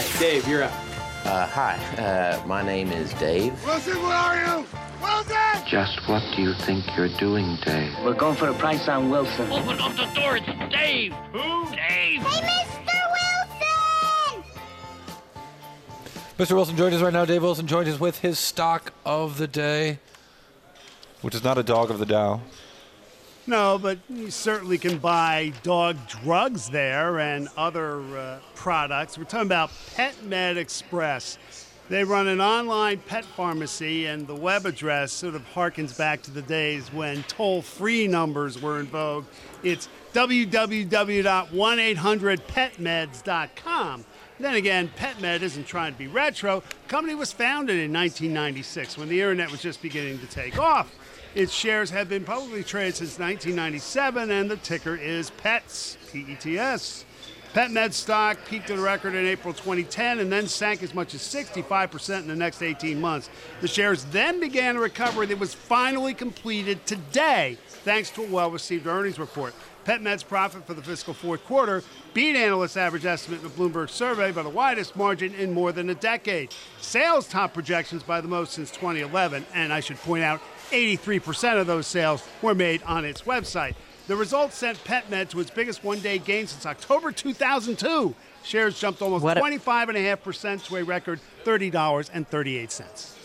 right, Dave, you're up. Uh, hi, uh, my name is Dave. Wilson, where are you? Wilson! Just what do you think you're doing, Dave? We're going for a price on Wilson. Open up the door, it's Dave! Who? Dave! Hey, Mr. Wilson! Mr. Wilson joins us right now. Dave Wilson joins us with his stock of the day, which is not a dog of the Dow. No, but you certainly can buy dog drugs there and other uh, products. We're talking about PetMed Express. They run an online pet pharmacy, and the web address sort of harkens back to the days when toll free numbers were in vogue. It's www.1800petmeds.com. Then again, PetMed isn't trying to be retro. The company was founded in 1996 when the internet was just beginning to take off. Its shares have been publicly traded since 1997, and the ticker is PETS, P E T S. PetMed stock peaked at a record in April 2010 and then sank as much as 65% in the next 18 months. The shares then began a recovery that was finally completed today, thanks to a well received earnings report. PetMed's profit for the fiscal fourth quarter beat analysts' average estimate in the Bloomberg survey by the widest margin in more than a decade. Sales top projections by the most since 2011, and I should point out 83% of those sales were made on its website. The results sent PetMed to its biggest one day gain since October 2002. Shares jumped almost 25.5% to a record $30.38.